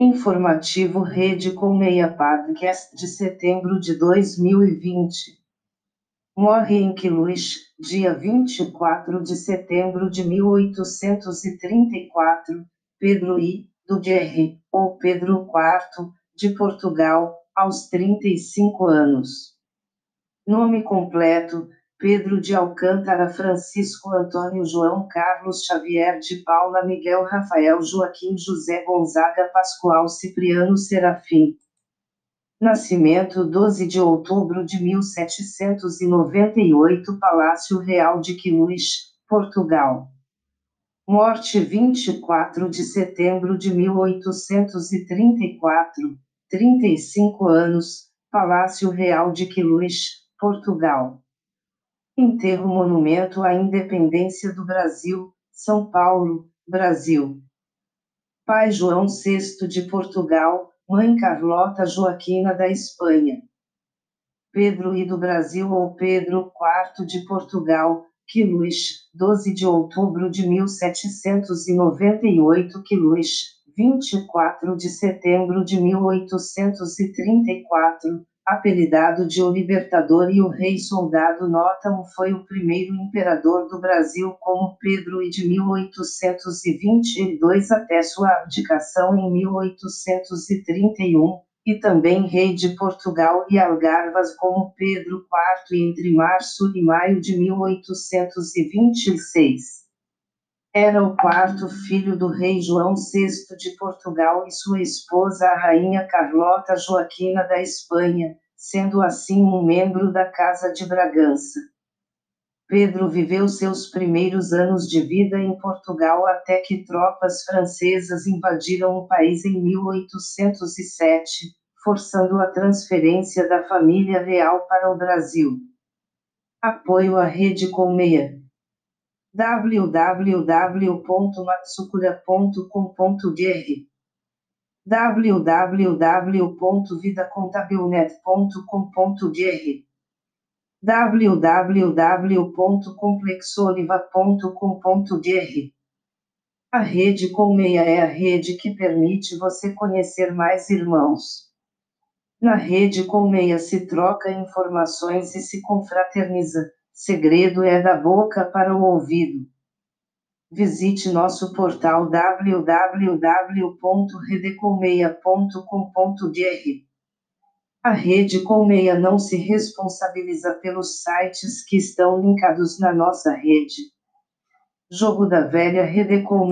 Informativo Rede Colmeia Podcast de setembro de 2020. Morre em Quiluís, dia 24 de setembro de 1834, Pedro I, do Guerre, ou Pedro IV, de Portugal, aos 35 anos. Nome completo: Pedro de Alcântara Francisco Antônio João Carlos Xavier de Paula Miguel Rafael Joaquim José Gonzaga Pascoal Cipriano Serafim. Nascimento 12 de outubro de 1798 Palácio Real de Quiluís, Portugal. Morte 24 de setembro de 1834, 35 anos, Palácio Real de Quiluís, Portugal. Enterro Monumento à Independência do Brasil, São Paulo, Brasil. Pai João VI de Portugal, Mãe Carlota Joaquina da Espanha. Pedro I do Brasil ou Pedro IV de Portugal, Quiluís, 12 de outubro de 1798 Quiluís, 24 de setembro de 1834, apelidado de O Libertador e o Rei Soldado Nótamo foi o primeiro imperador do Brasil como Pedro e de 1822 até sua abdicação em 1831, e também rei de Portugal e Algarvas como Pedro IV entre março e maio de 1826. Era o quarto filho do rei João VI de Portugal e sua esposa a rainha Carlota Joaquina da Espanha, sendo assim um membro da Casa de Bragança. Pedro viveu seus primeiros anos de vida em Portugal até que tropas francesas invadiram o país em 1807, forçando a transferência da família real para o Brasil. Apoio à Rede Colmeia www.matsukura.com.br www.vidacontabilnet.com.br www.complexoliva.com.br A rede Colmeia é a rede que permite você conhecer mais irmãos. Na rede Colmeia se troca informações e se confraterniza. Segredo é da boca para o ouvido. Visite nosso portal www.redecolmeia.com.br. A Rede Colmeia não se responsabiliza pelos sites que estão linkados na nossa rede. Jogo da Velha Rede Colmeia